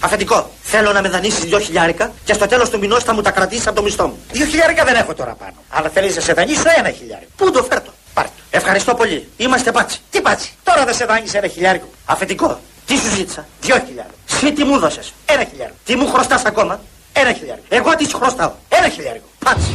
Αφεντικό, θέλω να με δανείσεις δύο χιλιάρικα και στο τέλος του μηνός θα μου τα κρατήσεις από το μισθό μου. Δύο χιλιάρικα δεν έχω τώρα πάνω. Αλλά θέλεις να σε δανείσω ένα χιλιάρικο. Πού το φέρτο; Πάρτο. Ευχαριστώ πολύ. Είμαστε πάτσι. Τι πάτσι; Τώρα δεν σε δάνεισε ένα χιλιάρικο. Αφεντικό, τι σου ζήτησα; Δυο χιλιάρικο. Συ τι μου δώσες; Ένα χιλιάρικο. Τι μου χρωστάς ακόμα; Ένα χιλιάρικο. Εγώ τι σου χρωστάω; Ένα χιλιάρικο. Πάτσι.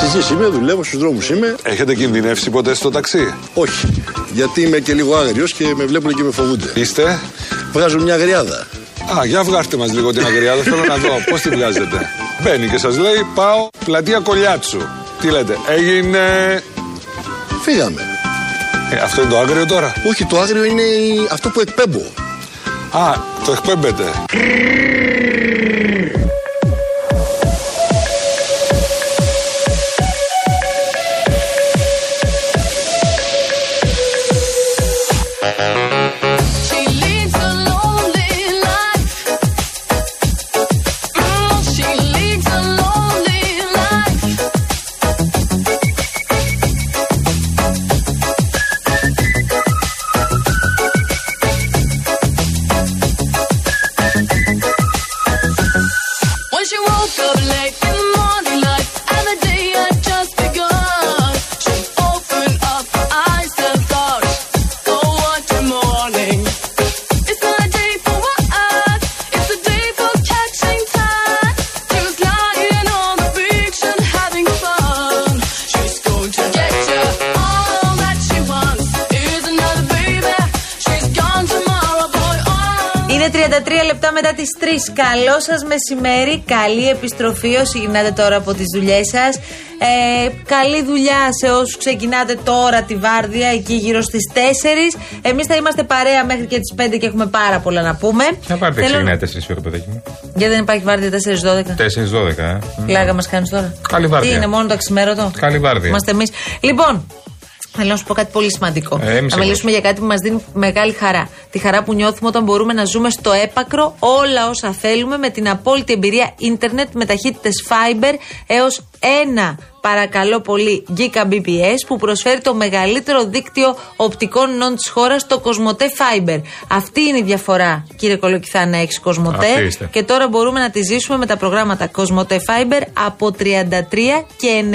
Ταξιτζή είμαι, δουλεύω στους δρόμους είμαι. Έχετε κινδυνεύσει ποτέ στο ταξί; Όχι. Γιατί είμαι και λίγο άγριος και με βλέπουν και με φοβούνται. Είστε; Βγάζω μια αγριάδα. Α, για βγάστε μας λίγο την αγριάδα. Θέλω να δω πώς τη βγάζετε. Μπαίνει και σας λέει πάω πλατεία Κολιάτσου. Τι λέτε, έγινε. Φύγαμε. Ε, αυτό είναι το άγριο τώρα; Όχι, το άγριο είναι η- αυτό που εκπέμπω. Α, το εκπέμπετε. Καλό σας μεσημέρι. Καλή επιστροφή όσοι γυρνάτε τώρα από τις δουλειές σας. Ε, καλή δουλειά σε όσους ξεκινάτε τώρα τη βάρδια εκεί γύρω στις 4. Εμείς θα είμαστε παρέα μέχρι και τις 5 και έχουμε πάρα πολλά να πούμε. Να πάρετε Θέλω- ξεκινάει 4 ώρα, παιδάκι μου. Γιατί δεν υπάρχει βάρδια 4-12. 4-12, ε. Πλάκα μας κάνεις τώρα. Καλή βάρδια. Τι είναι, μόνο το αξιμέρωτο. Καλή βάρδια. Είμαστε εμείς. Λοιπόν, θέλω να σου πω κάτι πολύ σημαντικό. Ε, είμαι να σίγουρος. μιλήσουμε για κάτι που μας δίνει μεγάλη χαρά. Τη χαρά που νιώθουμε όταν μπορούμε να ζούμε στο έπακρο όλα όσα θέλουμε με την απόλυτη εμπειρία ίντερνετ με ταχύτητες Fiber έως ένα παρακαλώ πολύ Gbps που προσφέρει το μεγαλύτερο δίκτυο οπτικών νόν της χώρας, το Κοσμοτέ Fiber. Αυτή είναι η διαφορά, κύριε Κολοκυθά, να έχεις Κοσμοτέ. Αυτή είστε. Και τώρα μπορούμε να τη ζήσουμε με τα προγράμματα Κοσμοτέ Fiber από 33 και 90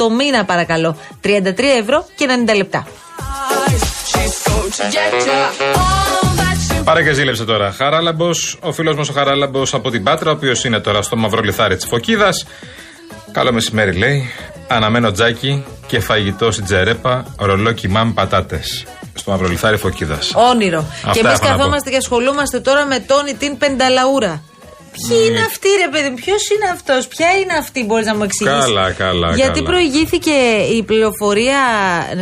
το μήνα, παρακαλώ. 33 ευρώ και 90 λεπτά. She's going to get you all that you Πάρε και ζήλεψε τώρα. Χαράλαμπος, ο φίλος μας ο Χαράλαμπος από την Πάτρα, ο οποίος είναι τώρα στο μαύρο λιθάρι της Φωκίδας. Καλό μεσημέρι, λέει. Αναμένω τζάκι και φαγητό στην τζερέπα, ρολό κοιμάμ πατάτες. Στο μαύρο λιθάρι Φωκίδας. Όνειρο. Αυτά και εμείς έχω να πω. καθόμαστε και ασχολούμαστε τώρα με τον την Πενταλαούρα. Ποιοι Ναι. είναι αυτοί, ρε παιδί, ποιος είναι αυτός, ποια είναι αυτή, μπορείς να μου εξηγήσεις; Καλά, καλά, Γιατί καλά. προηγήθηκε η πληροφορία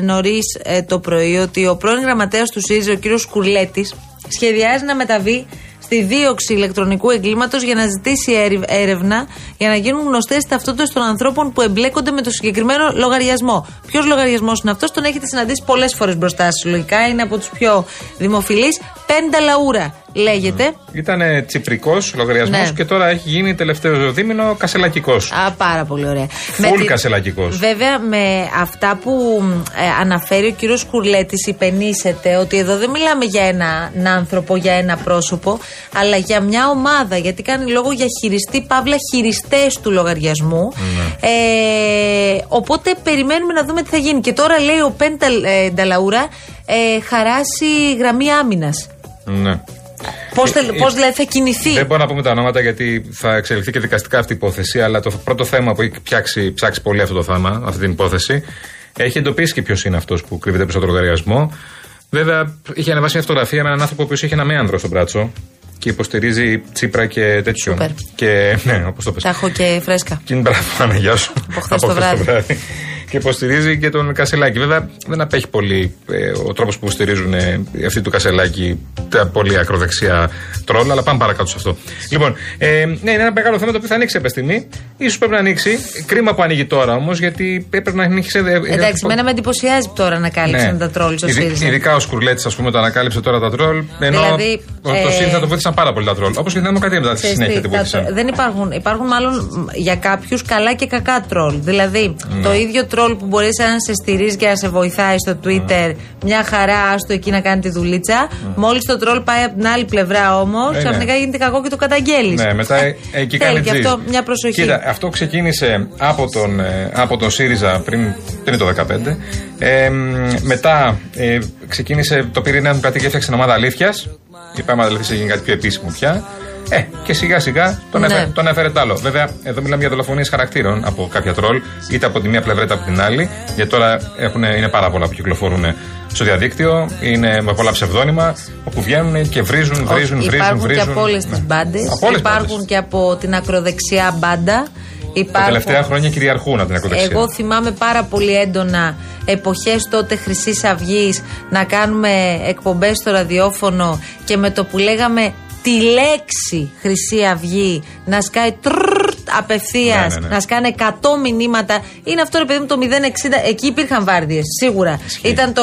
νωρίς το πρωί ότι ο πρώην γραμματέας του ΣΥΡΙΖΑ, ο κύριος Κουρλέτη, σχεδιάζει να μεταβεί στη δίωξη ηλεκτρονικού εγκλήματος για να ζητήσει έρευ- έρευνα για να γίνουν γνωστές οι ταυτότητες των ανθρώπων που εμπλέκονται με το συγκεκριμένο λογαριασμό. Ποιος λογαριασμός είναι αυτός, τον έχετε συναντήσει πολλές φορές μπροστά σας. Λογικά είναι από τους πιο δημοφιλείς. Πέντα λαούρα λέγεται. Ήταν τσιπρικός λογαριασμός Ναι. και τώρα έχει γίνει τελευταίο δίμηνο κασελακικός. Α, πάρα πολύ ωραία. Φουλ κασελακικός. Βέβαια, με αυτά που ε, αναφέρει ο κύριος Κουρλέτης, υπενήσεται ότι εδώ δεν μιλάμε για έναν άνθρωπο, για ένα πρόσωπο, αλλά για μια ομάδα. Γιατί κάνει λόγο για χειριστή, παύλα χειριστές του λογαριασμού. Ναι. Ε, οπότε περιμένουμε να δούμε τι θα γίνει. Και τώρα λέει ο Πέντα ε, Νταλαούρα ε, χαράσει γραμμή άμυνας. Ναι. Πώς Ε, ε, δηλαδή θα κινηθεί; Δεν μπορώ να πούμε τα ονόματα γιατί θα εξελιχθεί και δικαστικά αυτή η υπόθεση. Αλλά το πρώτο θέμα που έχει πιάξει, ψάξει πολύ αυτό το θέμα, αυτή την υπόθεση, έχει εντοπίσει και ποιος είναι αυτός που κρύβεται πίσω από το λογαριασμό. Βέβαια, είχε ανεβάσει μια φωτογραφία με έναν άνθρωπο που είχε ένα μέανδρο στο μπράτσο και υποστηρίζει Τσίπρα και τέτοιο. Σούπερ. Και ναι, όπως το πες. Τα έχω και φρέσκα. Και είναι μπράβο, Άννα, γεια σου. Από χθες το βράδυ. Και υποστηρίζει και τον Κασελάκη. Βέβαια, δεν απέχει πολύ ε, ο τρόπος που υποστηρίζουν ε, αυτοί του Κασελάκη τα πολύ ακροδεξιά τρόλ, αλλά πάμε παρακάτω σε αυτό. Λοιπόν, ε, ναι, είναι ένα μεγάλο θέμα το οποίο θα ανοίξει κάποια στιγμή. σω πρέπει να ανοίξει. Κρίμα που ανοίγει τώρα όμως, γιατί έπρεπε να ανοίξει. ε, ε, Εντάξει, εμένα με εντυπωσιάζει που τώρα ανακάλυψαν ναι. τα τρόλ στο Ειδι- ΣΥΡΙΖΑ. Ειδικά ο Σκουρλέτης, ας πούμε, το ανακάλυψε τώρα τα τρόλ. Ενώ Δηλαδή, ο- ε, το ΣΥΡΙΖΑ το βοήθησαν πάρα πολύ τα τρόλ. Όπως και η Δημοκρατία μετά στη Ξέρεις συνέχεια τι, την τα- βοήθησαν. δεν υπάρχουν. Υπάρχουν μάλλον μ, για κάποιους καλά και κακά τρόλ. Δηλαδή, Ναι. το ίδιο τρόλ τρόλ που μπορείς να σε στηρίζει και να σε βοηθάει στο Twitter, μια χαρά, άστο εκεί να κάνει τη δουλίτσα. Μόλις το τρόλ πάει από την άλλη πλευρά όμως, ναι. ξαφνικά γίνεται κακό και το καταγγέλεις. Ναι, μετά ε, εκεί Θέλει κάνει και τζιζ. αυτό μια προσοχή. Κοίτα, αυτό ξεκίνησε από τον, ε, από τον ΣΥΡΙΖΑ πριν, πριν το 2015. Ε, μ, μετά ε, ξεκίνησε, το πήρε η Νέα Δημοκρατία και έφτιαξε την ομάδα αλήθειας. Η ομάδα αλήθεια έγινε κάτι πιο επίσημο πια. Ε, και σιγά σιγά τον, Ναι. έφερε, τον έφερε τ' άλλο. Βέβαια, εδώ μιλάμε για δολοφονίες χαρακτήρων από κάποια τρόλ, είτε από τη μία πλευρά είτε από την άλλη. Γιατί τώρα έχουν, είναι πάρα πολλά που κυκλοφορούν στο διαδίκτυο, είναι με πολλά ψευδόνυμα, όπου βγαίνουν και βρίζουν, βρίζουν, Όχι, βρίζουν. υπάρχουν βρίζουν. και από όλες Ναι. τι μπάντες. Από όλες τις Υπάρχουν μπάντες. και από την ακροδεξιά μπάντα. Τα Υπάρχουν... τελευταία χρόνια κυριαρχούν από την ακροδεξιά. Εγώ θυμάμαι πάρα πολύ έντονα εποχές τότε Χρυσής Αυγής να κάνουμε εκπομπές στο ραδιόφωνο και με το που λέγαμε τη λέξη Χρυσή Αυγή να σκάει τρρρρ απευθείας, Ναι, ναι, ναι. να σκάνε 100 μηνύματα. Είναι αυτό ρε παιδί μου το 060. Εκεί υπήρχαν βάρδιες, σίγουρα. Ισχύει. Ήταν το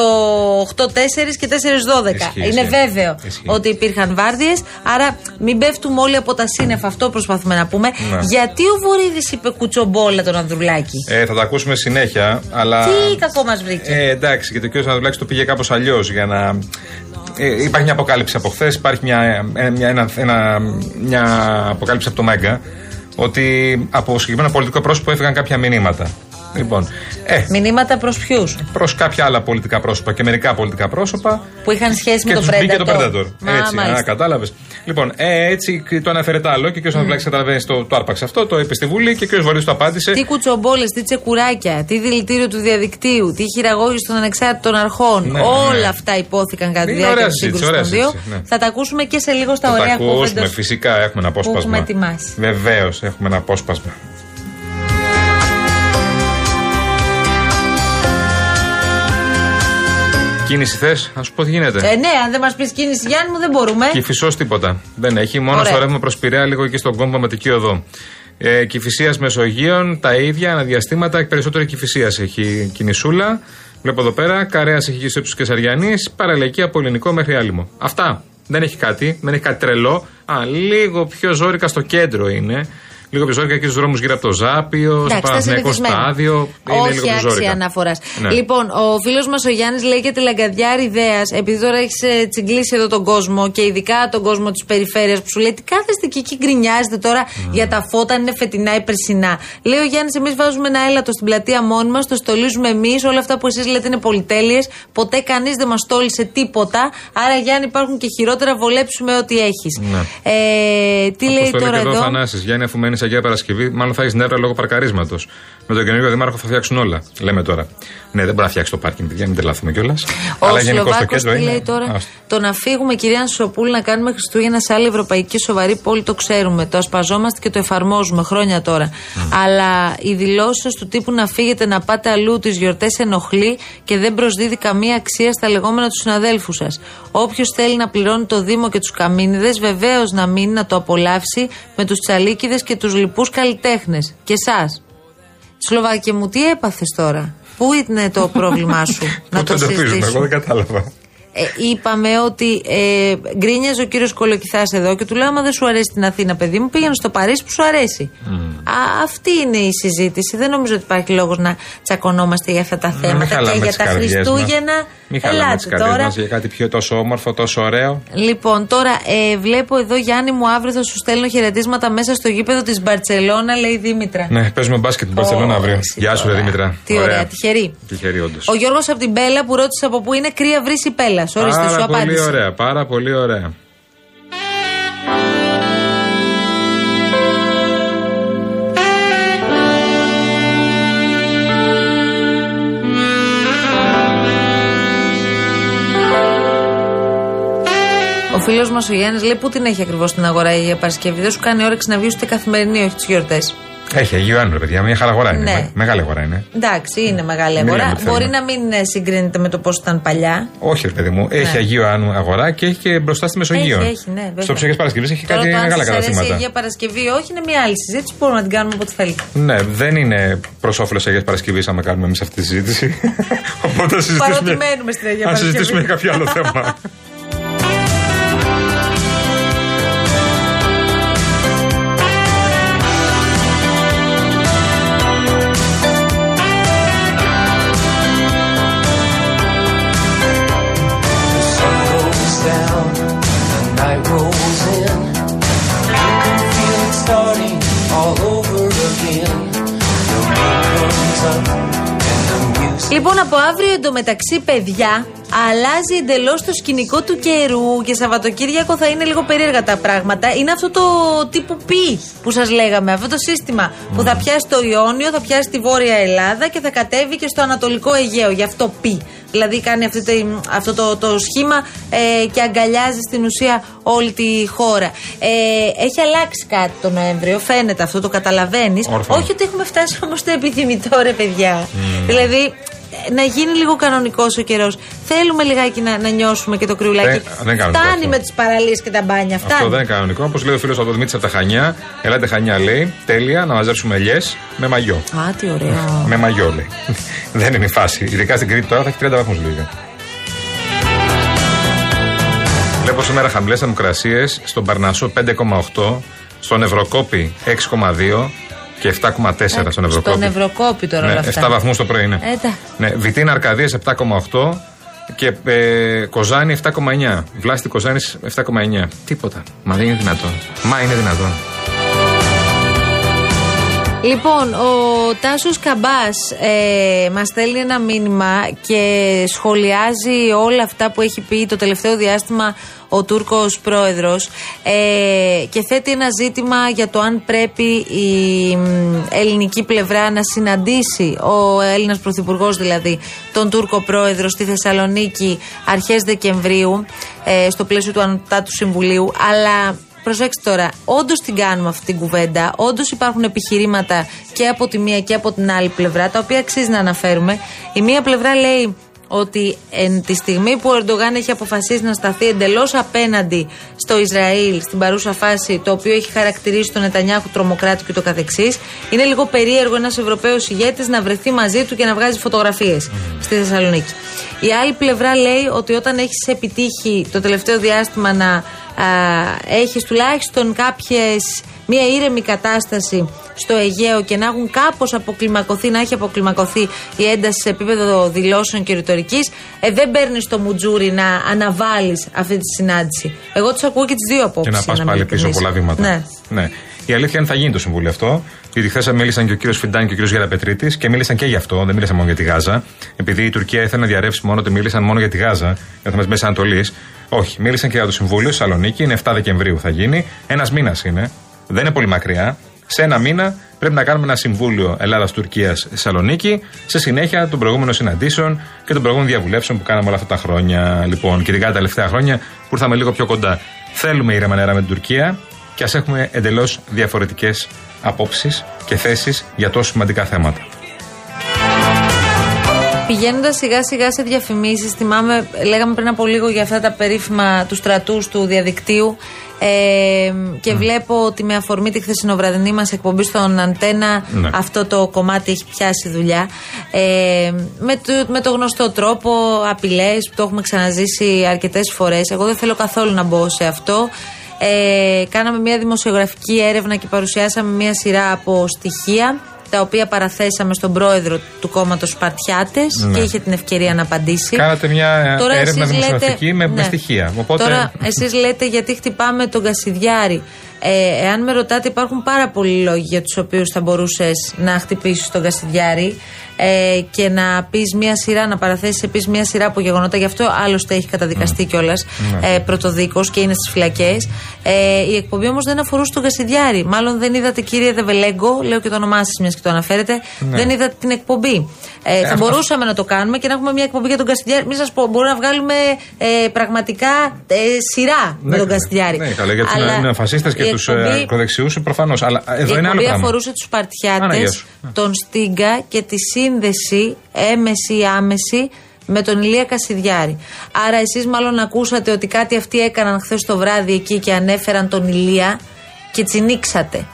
8-4 και 4-12. Ισχύει, Είναι ισχύει. βέβαιο Ισχύει. ότι υπήρχαν βάρδιες. Άρα μην πέφτουμε όλοι από τα σύννεφα. Αυτό προσπαθούμε να πούμε. Ναι. Γιατί ο Βορύδης είπε κουτσομπόλα τον Ανδρουλάκη; Ε, θα τα ακούσουμε συνέχεια, αλλά. Τι κακό μας βρήκε. Ε, εντάξει, γιατί ο κ. Αναδουλάκη το πήγε κάπως αλλιώς για να. Ε, υπάρχει μια αποκάλυψη από χθες, υπάρχει μια, ε, μια, ένα, ένα, μια αποκάλυψη από το Μέγκα ότι από συγκεκριμένο πολιτικό πρόσωπο έφυγαν κάποια μηνύματα. Λοιπόν, ε, Μηνύματα προς ποιους; προς κάποια άλλα πολιτικά πρόσωπα και μερικά πολιτικά πρόσωπα. Που είχαν σχέση Και με τους το μπήκε το Predator. Predator. Μα, έτσι, μάλιστα. α, κατάλαβες. Λοιπόν, ε, έτσι το αναφέρε τ' άλλο και ο κ. Αναδουλάκη καταλαβαίνεις το, το άρπαξε αυτό, το είπε στη Βουλή και ο κ. Βορύδη το απάντησε. Τι κουτσομπόλες, τι τσεκουράκια, τι δηλητήριο του διαδικτύου, τι χειραγώγηση των ανεξάρτητων αρχών. Ναι, ναι, όλα ναι. αυτά υπόθηκαν κατά τη Είναι διάρκεια ωραία τη συζήτηση, σύγκρουση των ωραία δύο. συζήτηση, ναι. Θα τα ακούσουμε και σε λίγο στα Θα τα ωραία ακούσουμε, κόβεντος φυσικά έχουμε ένα που απόσπασμα. έχουμε ετοιμάσει. Βεβαίως, έχουμε ένα απόσπασμα. Κίνηση θες, να σου πω τι γίνεται. Ε, ναι, αν δεν μας πεις κίνηση Γιάννη μου, δεν μπορούμε. Κυφισός τίποτα. Δεν έχει. Μόνο Ωραία. στο ρεύμα προς Πειραιά, λίγο εκεί στον κόμπο Ματική Οδό. Ε, Κυφυσίας Μεσογείων, τα ίδια αναδιαστήματα και περισσότερη Κυφυσίας έχει κινησούλα. Βλέπω εδώ πέρα. Καρέας έχει γύρω τους Κεσαριανή. Παραλαϊκή από ελληνικό μέχρι άλυμο. Αυτά. Δεν έχει κάτι. Δεν έχει κάτι τρελό. Α, λίγο πιο ζώρικα στο κέντρο είναι. Λίγο πιο ζώρικα και στου δρόμους γύρω από το Ζάπιο, στο Εντάξει, τα Παναθηναϊκό συνηθισμένα. στάδιο. Είναι Όχι λίγο πιο άξια ζώρικα. αναφοράς. Ναι. Λοιπόν, ο φίλος μας ο Γιάννης λέει για τη λαγκαδιά ιδέα, επειδή τώρα έχεις τσιγκλίσει εδώ τον κόσμο και ειδικά τον κόσμο της περιφέρειας που σου λέει τι κάθεστε και εκεί γκρινιάζετε τώρα για τα φώτα, αν είναι φετινά ή περσινά. Λέει ο Γιάννης, εμείς βάζουμε ένα έλατο στην πλατεία μόνοι μας, το στολίζουμε εμείς, όλα αυτά που εσείς λέτε είναι πολυτέλειες. Ποτέ κανείς δεν μας τόλισε τίποτα. Άρα, Γιάννη, υπάρχουν και χειρότερα, βολέψουμε ό,τι έχεις. Ναι. Ε, τι λέει Όπως το τώρα έλεγε εδώ ο εδώ; Θανάσης, Γιάννη, αφού μένεις Αγία Παρασκευή, μάλλον θα έχεις νεύρα λόγω παρκαρίσματος. Με τον καινούργιο Δήμαρχο θα φτιάξουν όλα. Λέμε τώρα. Ναι, δεν μπορεί να φτιάξει το πάρκινγκ, παιδιά, μην τρελαθούμε κιόλας. Ο Αλλά γενικώς το Σλοβάκος κέντρο τι είναι. λέει τώρα; Άστο. Το να φύγουμε, κυρία Ανσοπούλ, να κάνουμε Χριστούγεννα σε άλλη ευρωπαϊκή σοβαρή πόλη, το ξέρουμε. Το ασπαζόμαστε και το εφαρμόζουμε χρόνια τώρα. Αλλά οι δηλώσεις του τύπου να φύγετε, να πάτε αλλού τις γιορτές ενοχλεί και δεν προσδίδει καμία αξία στα λεγόμενα τους συναδέλφους σας. Όποιος θέλει να πληρώνει το Δήμο και τους καμίνιδες, βεβαίως να μείνει να το απολαύσει με τους τσαλίκιδες και τους λοιπούς καλλιτέχνες. Και εσάς. Σλοβάκια μου, τι έπαθες τώρα; Πού είναι το πρόβλημά σου να Πού το το εντοπίζουμε, εγώ συζητήσουμε. δεν κατάλαβα. Ε, είπαμε ότι ε, γκρίνιαζε ο κύριος Κολοκυθάς εδώ και του λέω: Άμα δεν σου αρέσει την Αθήνα, παιδί μου, πήγαινε στο Παρίσι που σου αρέσει. Α, αυτή είναι η συζήτηση. Δεν νομίζω ότι υπάρχει λόγος να τσακωνόμαστε για αυτά τα Μην θέματα και χαλάμε για τις τα καρδιές μας. Χριστούγεννα. Μην χαλάμε τις Ελάτε καρδιές τώρα. μας για κάτι πιο τόσο όμορφο, τόσο ωραίο. Λοιπόν, τώρα ε, βλέπω εδώ Γιάννη μου αύριο θα σου στέλνω χαιρετίσματα μέσα στο γήπεδο της Μπαρσελόνα, λέει η Δήμητρα. Ναι, παίζουμε μπάσκετ την Παρσελόνα Ω, αύριο. εσύ Γεια σου, ρε τώρα. Δήμητρα. Τι ωραία, τυχερή. Τυχερή, όντως. Ο Γιώργος από την Πέλα που ρώτησε από πού είναι κρύα βρύση Πέλας. Ορίστε, σου Πάρα πολύ απάντησε. ωραία, πάρα πολύ ωραία. Ο φίλος μας ο Γιάννης λέει: Πού την έχει ακριβώς την αγορά η Αγία Παρασκευή; Δεν σου κάνει όρεξη να βγεις ούτε καθημερινή, όχι τις γιορτές. Έχει Αγίου Άννου, ρε παιδιά, μια χαρά αγορά είναι. Ναι. Με- Μεγάλη αγορά είναι. Εντάξει, είναι μεγάλη Μην αγορά. λέμε θέμα. Μπορεί να μην ε, συγκρίνεται με το πώς ήταν παλιά. Όχι, ρε παιδί μου. Έχει Αγίου Άννου αγορά και έχει και μπροστά στη Μεσογείο. Έχει, έχει, ναι, βέβαια. Στο ψυχές Παρασκευής έχει Τώρα κάτι το αν μεγάλα σας αρέσει η καταστήματα. Αγία Παρασκευή, όχι, είναι μια άλλη συζήτηση. Μπορούμε να την κάνουμε όποτε θέλει. Ναι, δεν είναι προς όφελος Αγίας Παρασκευής άμα κάνουμε εμείς αυτή τη συζήτηση. Οπότε ας συζητήσουμε. Παρότι μένουμε στην Αγία Α Παρασκευή. συζητήσουμε για κάποιο άλλο θέμα. από αύριο εντωμεταξύ, παιδιά, αλλάζει εντελώς το σκηνικό του καιρού και Σαββατοκύριακο θα είναι λίγο περίεργα τα πράγματα. Είναι αυτό το τύπου πι που σας λέγαμε, αυτό το σύστημα που θα πιάσει το Ιόνιο, θα πιάσει τη Βόρεια Ελλάδα και θα κατέβει και στο Ανατολικό Αιγαίο. Γι' αυτό πι. Δηλαδή κάνει αυτή τη- αυτό το, το σχήμα ε, και αγκαλιάζει στην ουσία όλη τη χώρα. Ε, έχει αλλάξει κάτι το Νοέμβριο, φαίνεται αυτό, το καταλαβαίνεις. Όρθιο. Όχι ότι έχουμε φτάσει όμως στο επιθυμητό, ρε παιδιά. Δηλαδή, ε, να γίνει λίγο κανονικός ο καιρός. Θέλουμε λιγάκι να, να νιώσουμε και το κρυουλάκι. Δεν- δεν είναι κανονικό Φτάνει αυτό. με τις παραλίες και τα μπάνια. Φτάνει. Αυτό δεν είναι κανονικό. Όπως λέει ο φίλος από Δημήτρη από τα Χανιά, ελάτε Χανιά λέει, τέλεια να μαζέψουμε ελιές με μαγιό. Α, τι ωραίο. Με μαγιό λέει. δεν είναι η φάση. Ειδικά στην Κρήτη τώρα θα έχει 30 βαθμούς λίγα. Βλέπω σήμερα χαμηλές θερμοκρασίες στον Παρνασσό 5,8, στον Ευρωκόπη 6,2 και 7,4 στον Στον Ευρωκόπη. Ευρωκόπη τώρα όλα Ναι, αυτά. 7 βαθμούς το πρωί είναι. Ε, τα- Ναι, Βιτίνα Αρκαδία 7,8 και ε, Κοζάνη 7,9. Βλάστη Κοζάνης 7,9. Τίποτα. Μα δεν είναι δυνατόν. Μα είναι δυνατόν. Λοιπόν, ο Τάσος Καμπάς ε, μας στέλνει ένα μήνυμα και σχολιάζει όλα αυτά που έχει πει το τελευταίο διάστημα ο Τούρκος πρόεδρος ε, και θέτει ένα ζήτημα για το αν πρέπει η μ, ελληνική πλευρά να συναντήσει ο Έλληνας Πρωθυπουργός δηλαδή τον Τούρκο πρόεδρο στη Θεσσαλονίκη αρχές Δεκεμβρίου ε, στο πλαίσιο του Ανωτάτου Συμβουλίου αλλά Προσέξτε τώρα, όντως την κάνουμε αυτή την κουβέντα. Όντως υπάρχουν επιχειρήματα και από τη μία και από την άλλη πλευρά, τα οποία αξίζει να αναφέρουμε. Η μία πλευρά λέει ότι εν τη στιγμή που ο Ερντογάν έχει αποφασίσει να σταθεί εντελώς απέναντι στο Ισραήλ στην παρούσα φάση, το οποίο έχει χαρακτηρίσει τον Νετανιάχου τρομοκράτη και το καθεξής, είναι λίγο περίεργο ένας Ευρωπαίος ηγέτης να βρεθεί μαζί του και να βγάζει φωτογραφίες στη Θεσσαλονίκη. Η άλλη πλευρά λέει ότι όταν έχεις επιτύχει το τελευταίο διάστημα να έχεις τουλάχιστον κάποιες μια ήρεμη κατάσταση στο Αιγαίο και να έχουν κάπως αποκλιμακωθεί, να έχει αποκλιμακωθεί η ένταση σε επίπεδο δηλώσεων και ρητορικής, ε, δεν παίρνεις το μουτζούρι να αναβάλεις αυτή τη συνάντηση. Εγώ τους ακούω και τις δύο Και απόψεις. να πας είμαι πάλι πίσω ειλικρινής. πολλά βήματα. Ναι. ναι. Η αλήθεια είναι θα γίνει το συμβούλιο αυτό. Γιατί χθες μίλησαν και ο κύριος Φιντάν και ο κύριος Γεραπετρίτης και μίλησαν και γι' αυτό, δεν μίλησαν μόνο για τη Γάζα. Επειδή η Τουρκία ήθελε να διαρρεύσει μόνο ότι μίλησαν μόνο για τη Γάζα, για το Μέση Ανατολής. Όχι, μίλησαν και για το Συμβούλιο στη Θεσσαλονίκη. Είναι 7 Δεκεμβρίου θα γίνει. Ένας μήνας είναι. Δεν είναι πολύ μακριά. Σε ένα μήνα πρέπει να κάνουμε ένα Συμβούλιο Ελλάδα-Τουρκία Θεσσαλονίκη σε συνέχεια των προηγούμενων συναντήσεων και των προηγούμενων διαβουλεύσεων που κάναμε όλα αυτά τα χρόνια. Λοιπόν, και ειδικά τα τελευταία χρόνια που ήρθαμε λίγο πιο κοντά. Θέλουμε ήρεμα νερά με την Τουρκία και ας έχουμε εντελώς διαφορετικές απόψεις και θέσεις για τόσο σημαντικά θέματα. Πηγαίνοντας σιγά σιγά σε διαφημίσεις, θυμάμαι, λέγαμε πριν από λίγο για αυτά τα περίφημα τους στρατούς του διαδικτύου. Ε, και βλέπω ότι με αφορμή τη χθεσινοβραδινή μας εκπομπή στον Αντένα Ναι. αυτό το κομμάτι έχει πιάσει δουλειά. Ε, με, το, με το γνωστό τρόπο, απειλές που το έχουμε ξαναζήσει αρκετές φορές. Εγώ δεν θέλω καθόλου να μπω σε αυτό. Ε, κάναμε μια δημοσιογραφική έρευνα και παρουσιάσαμε μια σειρά από στοιχεία τα οποία παραθέσαμε στον πρόεδρο του κόμματος Σπαρτιάτες Ναι. και είχε την ευκαιρία να απαντήσει. Κάνατε μια ε, Τώρα έρευνα εσείς δημοσιογραφική λέτε- με, με ναι. στοιχεία. Οπότε, Τώρα εσείς λέτε γιατί χτυπάμε τον Κασιδιάρη. Ε, εάν με ρωτάτε, υπάρχουν πάρα πολλοί λόγοι για τους οποίους θα μπορούσες να χτυπήσεις τον Κασιδιάρη ε, και να πεις μια σειρά, να παραθέσεις επίση μια σειρά από γεγονότα. Γι' αυτό άλλωστε έχει καταδικαστεί mm. κιόλας Ναι. ε, πρωτοδίκω και είναι στις φυλακές. Ε, η εκπομπή όμως δεν αφορούσε τον Κασιδιάρη. Μάλλον δεν είδατε, κύριε Δεβελέγκο, λέω και το όνομά σας, μιας και το αναφέρετε, Ναι. δεν είδατε την εκπομπή. Ε, θα αυτό- μπορούσαμε να το κάνουμε και να έχουμε μια εκπομπή για τον Κασιδιάρη. Μην σας πω, μπορούμε να βγάλουμε ε, πραγματικά ε, σειρά με Ναι, τον ναι. Κασιδιάρη. Ναι, καλά, γιατί Αλλά είναι φασίστες και η τους εκπομπή- ακροδεξιούς προφανώς. Αλλά εδώ η είναι άλλο εκπομπή πράγμα. αφορούσε τους Α, ναι, Σπαρτιάτε, γεια σου. τον Στίγκα και τη σύνδεση έμεση ή άμεση με τον Ηλία Κασιδιάρη. Άρα εσείς μάλλον ακούσατε ότι κάτι αυτοί έκαναν χθες το βράδυ εκεί και ανέφεραν τον Ηλία και τσινίξατε.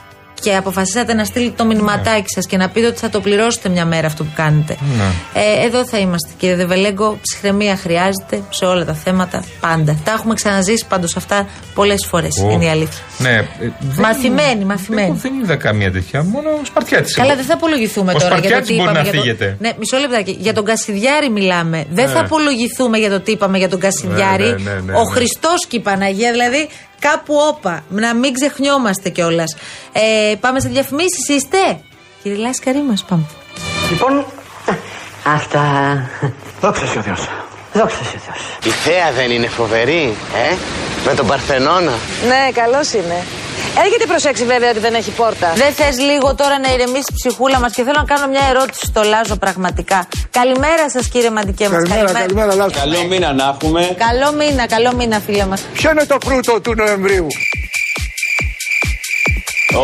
Και αποφασίσατε να στείλετε το μηνυματάκι σας και να πείτε ότι θα το πληρώσετε μια μέρα αυτό που κάνετε. Ναι. Ε, εδώ θα είμαστε, κύριε Δεβελέγκο. Ψυχραιμία χρειάζεται σε όλα τα θέματα πάντα. Τα έχουμε ξαναζήσει πάντως αυτά πολλές φορές. Ω. Είναι η αλήθεια. Ναι, ε, δεν- Μαθημένοι, μαθημένοι. Δεν, δεν είδα καμία τέτοια. Μόνο ο Σπαρτιάτη. Καλά, δεν θα απολογηθούμε Ο τώρα για το Σπαρτιάτης τι μπορεί είπαμε. να για το- φύγετε. Ναι, μισό λεπτάκι. Για τον Κασιδιάρη μιλάμε. Δεν θα Ναι. απολογηθούμε για το τι είπαμε για τον Κασιδιάρη. Ναι, ναι, ναι, ναι, Ο ναι. Χριστός και η Παναγία, δηλαδή κάπου όπα. Να μην ξεχνιόμαστε κιόλας. Ε, πάμε σε διαφημίσεις, είστε; Κύριε Λάσκαρη μας, πάμε. Λοιπόν, Αυτά. Δόξα σε ο Θεός. Δόξα σε Θεός. Η θέα δεν είναι φοβερή, ε, με τον Παρθενώνα. Ναι, καλός είναι. Έχετε προσέξει βέβαια ότι δεν έχει πόρτα. Δεν θες λίγο τώρα να ηρεμήσει η ψυχούλα μας και θέλω να κάνω μια ερώτηση στο Λάζο πραγματικά. Καλημέρα σας κύριε Μαντικέ μας. Καλημέρα, καλημέρα, Λάζο. Καλό μήνα να έχουμε. Καλό μήνα, καλό μήνα φίλε μας. Ποιο είναι το φρούτο του Νοεμβρίου;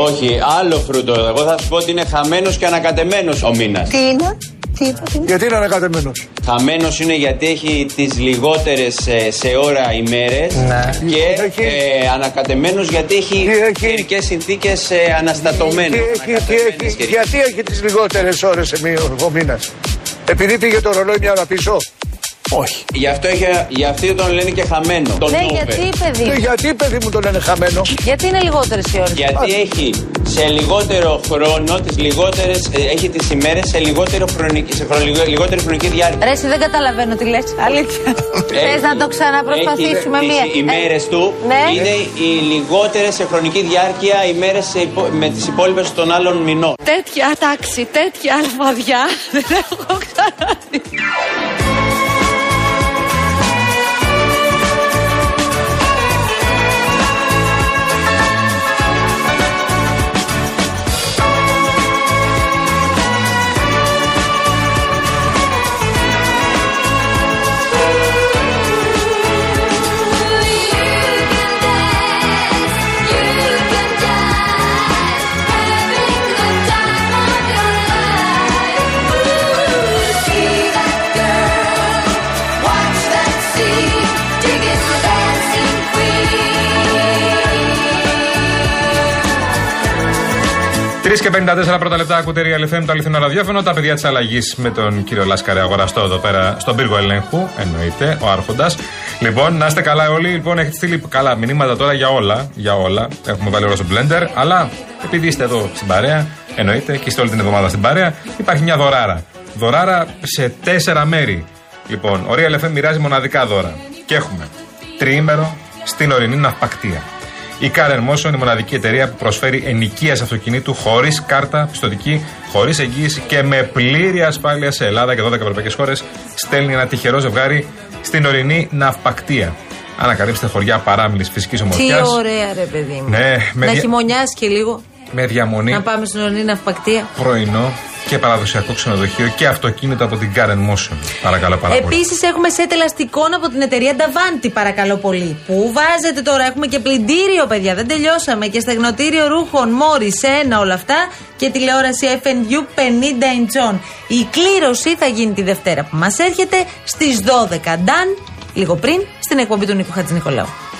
Όχι, άλλο φρούτο. Εγώ θα σου πω ότι είναι χαμένος και ανακατεμένος ο μήνας. Τι είναι, τι είπα, τι είναι. Γιατί είναι ανακατεμένος. Χαμένος είναι γιατί έχει τις λιγότερες σε ώρα ημέρες και Έχει. ε, ανακατεμένος γιατί έχει Τι έχει. καιρικέ συνθήκες ε, αναστατωμένες. Τι έχει, τι έχει, γιατί έχει τις λιγότερες ώρες ο μήνας. Επειδή πήγε το ρολόι μια ώρα πίσω. Όχι. Γι' αυτό, έχει, γι' αυτό τον λένε και χαμένο. Τον Ναι, over. γιατί παιδί. Και γιατί παιδί μου το λένε χαμένο; Γιατί είναι λιγότερες οι ώρες. Γιατί έχει σε λιγότερο χρόνο, τις λιγότερες, ε, έχει τις ημέρες σε, λιγότερο χρονική, σε χρονικό- λιγότερη χρονική διάρκεια. Ρε, εσύ δεν καταλαβαίνω τι λες. Αλήθεια. Θες Έχει- να το ξαναπροσπαθήσουμε έχει μία. τις ημέρες Ε, του ναι. είναι οι λιγότερες σε χρονική διάρκεια ημέρες σε υπο- με τις υπόλοιπες των άλλων μηνών. Τέτοια τάξη, τέτοια αλφαδιά δεν έχω ξαναδεί. Και 54 πρώτα λεπτά ακούτε Real FM, το αληθινό ραδιόφωνο. Τα παιδιά της αλλαγής με τον κύριο Λάσκαρη αγοραστό εδώ πέρα στον πύργο ελέγχου. Εννοείται, ο Άρχοντας. Λοιπόν, να είστε καλά όλοι. Λοιπόν, έχετε στείλει καλά μηνύματα τώρα για όλα. Για όλα. Έχουμε βάλει όλα στο blender. Αλλά επειδή είστε εδώ στην παρέα, εννοείται και είστε όλη την εβδομάδα στην παρέα, υπάρχει μια δωράρα. Δωράρα σε τέσσερα μέρη. Λοιπόν, ο Real FM μοιράζει μοναδικά δώρα. Και έχουμε τριήμερο στην ορεινή ναυπακτία. Η Car Motion, η μοναδική εταιρεία που προσφέρει ενοικία αυτοκινήτου χωρίς κάρτα πιστοτική, χωρίς εγγύηση και με πλήρη ασφάλεια σε Ελλάδα και 12 ευρωπαϊκές χώρες, στέλνει ένα τυχερό ζευγάρι στην ορεινή ναυπακτία. Ανακαλύψτε χωριά παράμιλης φυσικής Τι ομορφιάς. ωραία ρε παιδί μου. Ναι, με να δια- χειμωνιάσει και λίγο. Με διαμονή, Να πάμε στην ορεινή ναυπακτία. πρωινό και παραδοσιακό ξενοδοχείο και αυτοκίνητο από την Car Motion. Παρακαλώ πάρα πολύ. Επίσης έχουμε σετ ελαστικών από την εταιρεία Davanti, παρακαλώ πολύ. Πού βάζετε τώρα, έχουμε και πλυντήριο, παιδιά, δεν τελειώσαμε. Και στεγνοτήριο ρούχων, μόρι, ένα όλα αυτά. Και τηλεόραση FNU 50 inch. Η κλήρωση θα γίνει τη Δευτέρα που μας έρχεται στις 12. Νταν, λίγο πριν, στην εκπομπή του Νίκου Χατζηνικολάου.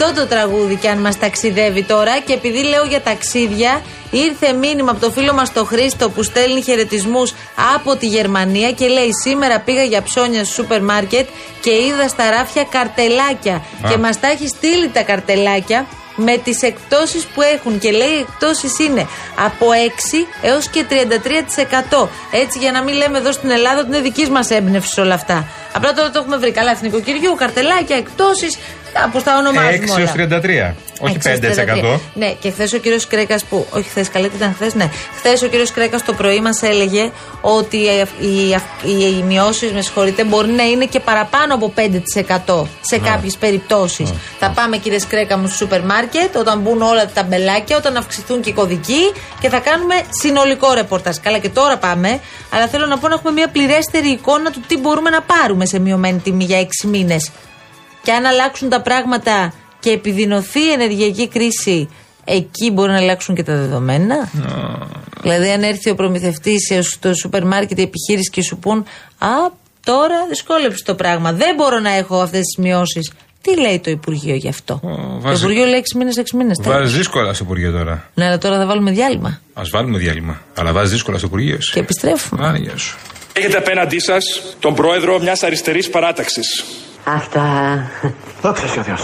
Αυτό το τραγούδι κι αν μας ταξιδεύει τώρα και επειδή λέω για ταξίδια ήρθε μήνυμα από το φίλο μας το Χρήστο που στέλνει χαιρετισμούς από τη Γερμανία και λέει σήμερα πήγα για ψώνια στο σούπερ μάρκετ και είδα στα ράφια καρτελάκια και μας τα έχει στείλει τα καρτελάκια με τις εκπτώσεις που έχουν και λέει οι εκπτώσεις είναι από 6 έως και 33% έτσι για να μην λέμε εδώ στην Ελλάδα ότι είναι δικής μας έμπνευση όλα αυτά απλά τώρα το έχουμε βρει καλά εθνικοκυριού, καρτελάκια, εκπτώσεις κάπως τα ονομάζουμε 6 όλα. έως 33. Όχι 5%. Ναι, και χθες ο κύριος Κρέκας που. Όχι χθες, καλά τι ήταν χθες, ναι. Χθες ο κύριος Κρέκας το πρωί μας έλεγε ότι οι, οι, οι, οι μειώσεις, με συγχωρείτε, μπορεί να είναι και παραπάνω από 5% σε κάποιες περιπτώσεις. Θα πάμε, κύριε Κρέκα μου, στο σούπερ μάρκετ, όταν μπουν όλα τα ταμπελάκια, όταν αυξηθούν και οι κωδικοί και θα κάνουμε συνολικό ρεπορτάζ. Καλά, και τώρα πάμε, αλλά θέλω να πω να έχουμε μια πληρέστερη εικόνα του τι μπορούμε να πάρουμε σε μειωμένη τιμή για 6 μήνες. Και αν αλλάξουν τα πράγματα και επιδεινωθεί η ενεργειακή κρίση εκεί μπορεί να αλλάξουν και τα δεδομένα. Δηλαδή, αν έρθει ο προμηθευτής στο σούπερ μάρκετ η επιχείρηση και σου πούν Α, τώρα δυσκόλεψε το πράγμα. Δεν μπορώ να έχω αυτές τις μειώσεις. Τι λέει το Υπουργείο γι' αυτό; Το βάζει- Υπουργείο λέει 6 μήνες, 6 μήνες. Βάζει δύσκολα στο Υπουργείο τώρα. Ναι, αλλά τώρα θα βάλουμε διάλειμμα. Α βάλουμε διάλειμμα. Αλλά βάζει δύσκολα στο Υπουργείο. εσύ. Και επιστρέφουμε. Άρα, γεια σου. Έχετε απέναντί σας τον πρόεδρο μιας αριστερής παράταξης. Αυτά. Δόξα τω Θεώ.